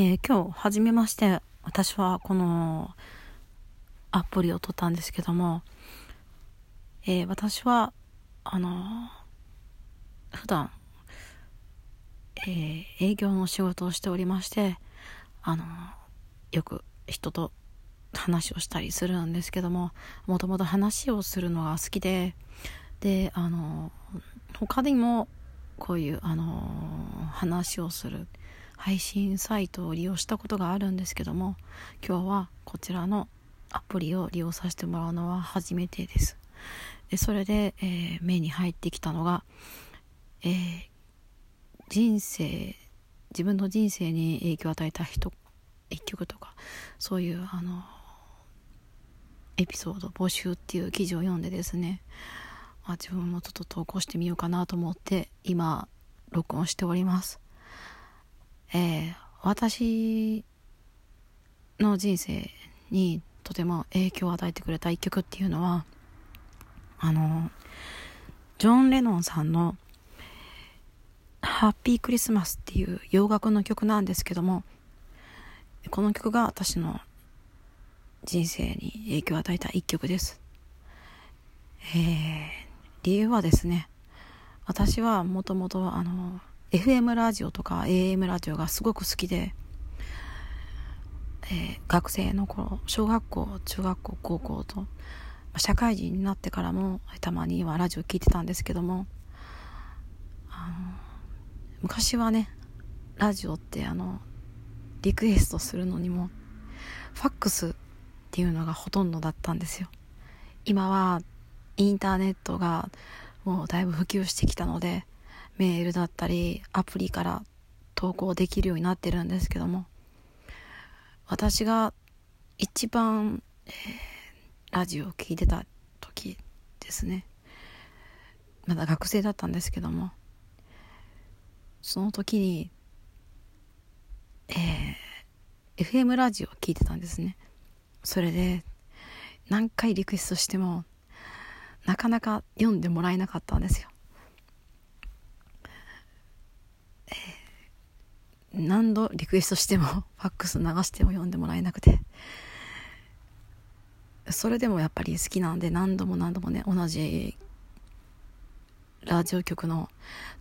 えー、今日、はじめまして、私はこのアプリを取ったんですけども、えー、私は、あの普段、えー、営業の仕事をしておりまして、あのよく人と話をしたりするんですけども、もともと話をするのが好きで、で、あの他にも、こういう、あの話をする、配信サイトを利用したことがあるんですけども今日はこちらのアプリを利用させてもらうのは初めてです。でそれで、えー、目に入ってきたのが、えー、人生自分の人生に影響を与えた人一曲とかそういうあのエピソード募集っていう記事を読んでですねあ自分もちょっと投稿してみようかなと思って今録音しております。えー、私の人生にとても影響を与えてくれた一曲っていうのは、あの、ジョン・レノンさんのハッピークリスマスっていう洋楽の曲なんですけども、この曲が私の人生に影響を与えた一曲です。えー、理由はですね、私はもともとあの、FM ラジオとか AM ラジオがすごく好きで、えー、学生の頃小学校中学校高校と社会人になってからもたまにはラジオ聞いてたんですけどもあの昔はねラジオってあのリクエストするのにもファックスっていうのがほとんどだったんですよ。今はインターネットがもうだいぶ普及してきたのでメールだったりアプリから投稿できるようになってるんですけども私が一番、えー、ラジオを聴いてた時ですね。まだ学生だったんですけどもその時にえー、FM ラジオを聴いてたんですね。それで何回リクエストしてもなかなか読んでもらえなかったんですよ。何度リクエストしても ファックス流しても読んでもらえなくて。それでもやっぱり好きなんで何度も何度もね同じラジオ局の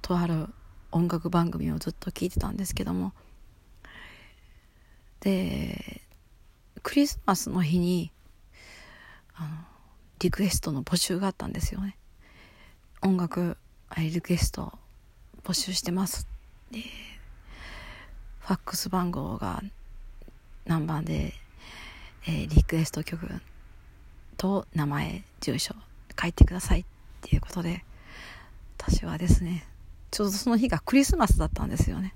とある音楽番組をずっと聞いてたんですけども。でクリスマスの日にあのリクエストの募集があったんですよね。音楽リクエスト募集してます。でファックス番号が何番で、えー、リクエスト曲と名前住所書いてくださいっていうことで私はですねちょうどその日がクリスマスだったんですよね。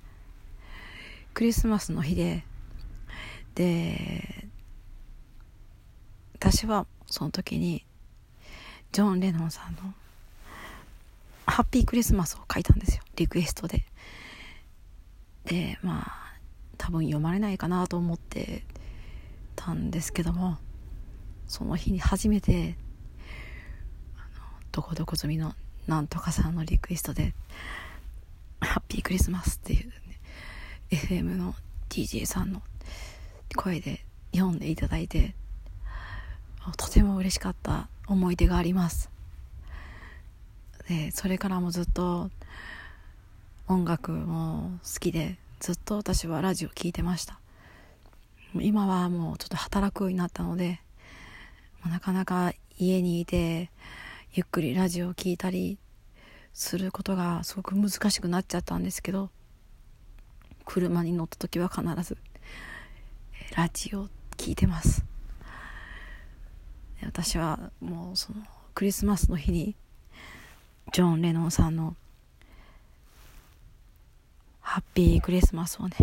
クリスマスの日でで私はその時にジョン・レノンさんの「ハッピークリスマス」を書いたんですよ。リクエストで。でまあ多分読まれないかなと思ってたんですけどもその日に初めてどこどこ済みのなんとかさんのリクエストで「ハッピークリスマス」っていう、ね、FM の DJ さんの声で読んでいただいてとても嬉しかった思い出があります。でそれからもずっと音楽も好きでずっと私はラジオ聴いてました。今はもうちょっと働くようになったのでなかなか家にいてゆっくりラジオを聴いたりすることがすごく難しくなっちゃったんですけど車に乗った時は必ずラジオ聴いてます。私はもうそのクリスマスの日にジョン・レノンさんのハッピークリスマスをね、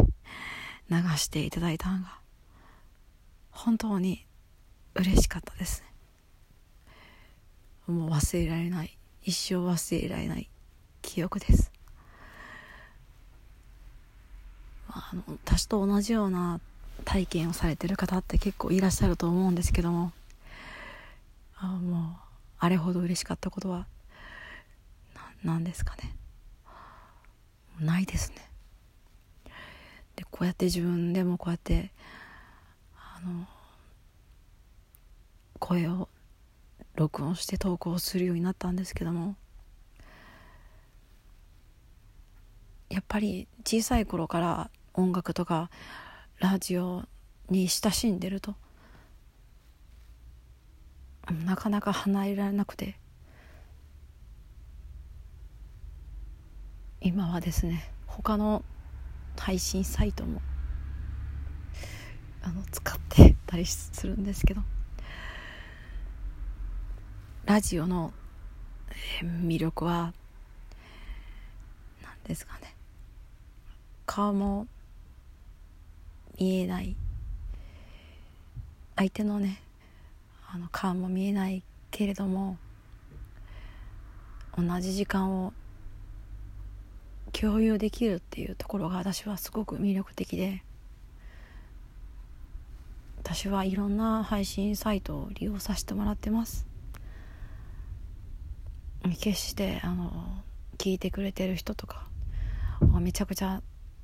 流していただいたのが、本当に嬉しかったですね。もう忘れられない、一生忘れられない記憶です。あの私と同じような体験をされてる方って結構いらっしゃると思うんですけどもあもうあれほど嬉しかったことは何ですかねないですねでこうやって自分でもこうやってあの声を録音して投稿するようになったんですけどもやっぱり小さい頃から音楽とかラジオに親しんでるとなかなか離れられなくて今はですね他の配信サイトもあの使ってたりするんですけど。ラジオの魅力は何ですかね。顔も見えない。相手のねあの顔も見えないけれども同じ時間を共有できるっていうところが私はすごく魅力的で私はいろんな配信サイトを利用させてもらってます。決してあの聞いてくれてる人とかめちゃくちゃ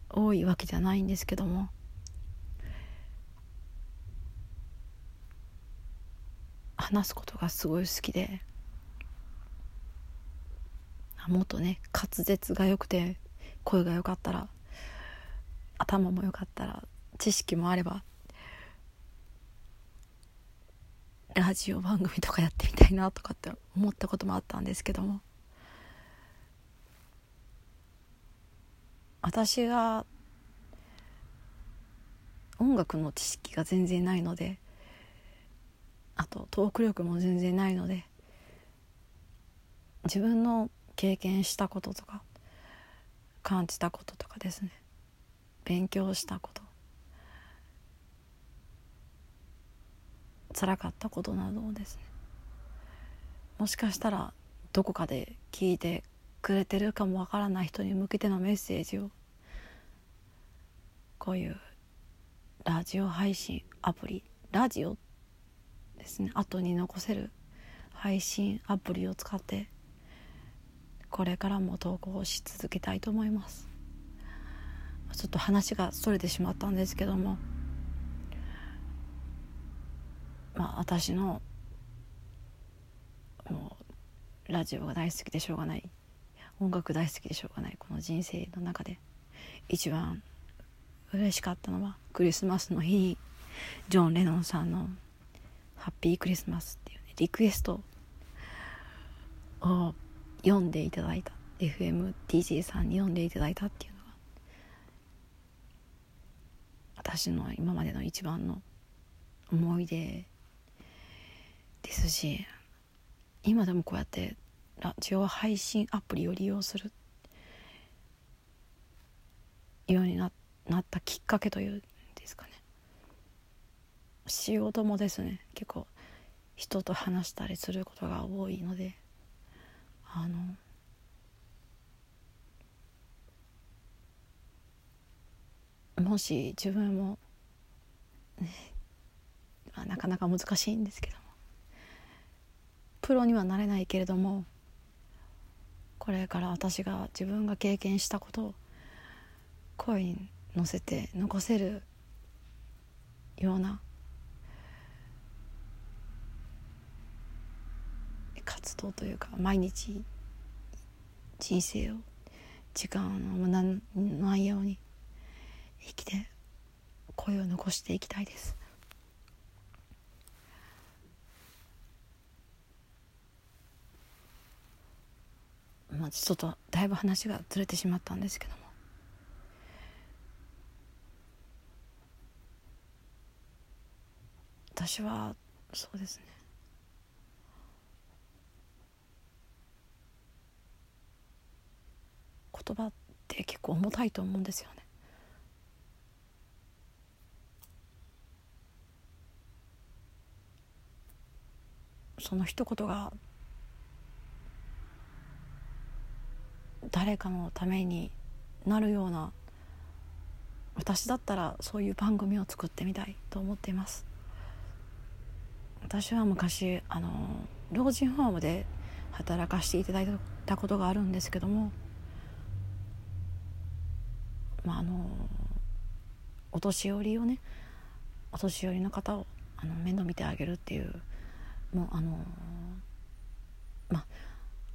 多いわけじゃないんですけども話すことがすごい好きでもっとね滑舌が良くて声が良かったら頭も良かったら知識もあればラジオ番組とかやってみたいなとかって思ったこともあったんですけども。私が音楽の知識が全然ないのであとトーク力も全然ないので自分の経験したこととか感じたこととかですね。勉強したこと。辛かったことなどをですね。もしかしたらどこかで聞いてくれてるかもわからない人に向けてのメッセージを。こういうラジオ配信アプリラジオですね。後に残せる配信アプリを使ってこれからも投稿し続けたいと思います。ちょっと話がそれてしまったんですけども。まあ私のもうラジオが大好きでしょうがない。音楽大好きでしょうがない。この人生の中で。一番嬉しかったのはクリスマスの日にジョン・レノンさんの「ハッピークリスマス」っていうねリクエストを読んでいただいた。FMTJ さんに読んでいただいたっていうのが。私の今までの一番の思い出ですし今でもこうやってラジオ配信アプリを利用する。ようにななったきっかけというんですかね。仕事もですね結構人と話したりすることが多いので。あのもし自分も、ね、なかなか難しいんですけどもプロにはなれないけれどもこれから私が自分が経験したことを声に乗せて残せるような活動というか毎日人生を時間を無駄のないように生きて声を残していきたいです。まあちょっとだいぶ話がずれてしまったんですけども。私はそうですね。言葉って結構重たいと思うんですよね。その一言が誰かのためになるような私だったらそういう番組を作ってみたいと思っています私は昔あの老人ホームで働かせていただいたことがあるんですけどもまああのお年寄りをねお年寄りの方をあの面倒見てあげるっていうもうあの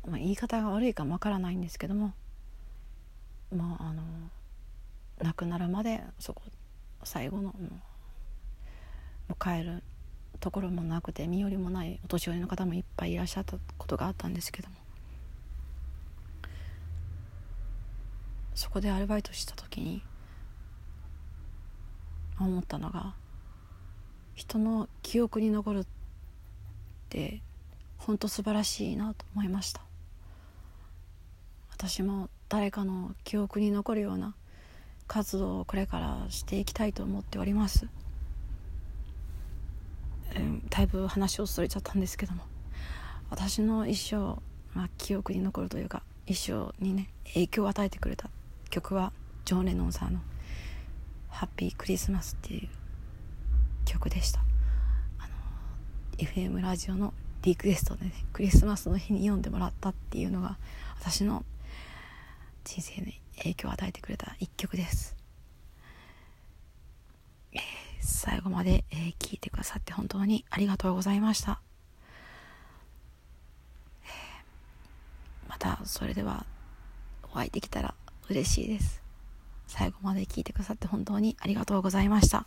まあ、言い方が悪いかもわからないんですけどもまああの亡くなるまでそこ最後のもう帰るところもなくて身寄りもないお年寄りの方もいっぱいいらっしゃったことがあったんですけどもそこでアルバイトした時に思ったのが人の記憶に残るって本当素晴らしいなと思いました。私も誰かの記憶に残るような活動をこれからしていきたいと思っております、えー、だいぶ話をそれちゃったんですけども。私の一生、まあ、記憶に残るというか一生にね影響を与えてくれた。曲はジョン・レノンさんの「ハッピークリスマス」っていう曲でした。あの FM ラジオのリクエストでねクリスマスの日に読んでもらったっていうのが私の人生に影響を与えてくれた一曲です、最後まで、えー、聞いてくださって本当にありがとうございました、またそれではお会いできたら嬉しいです。最後まで聞いてくださって本当にありがとうございました。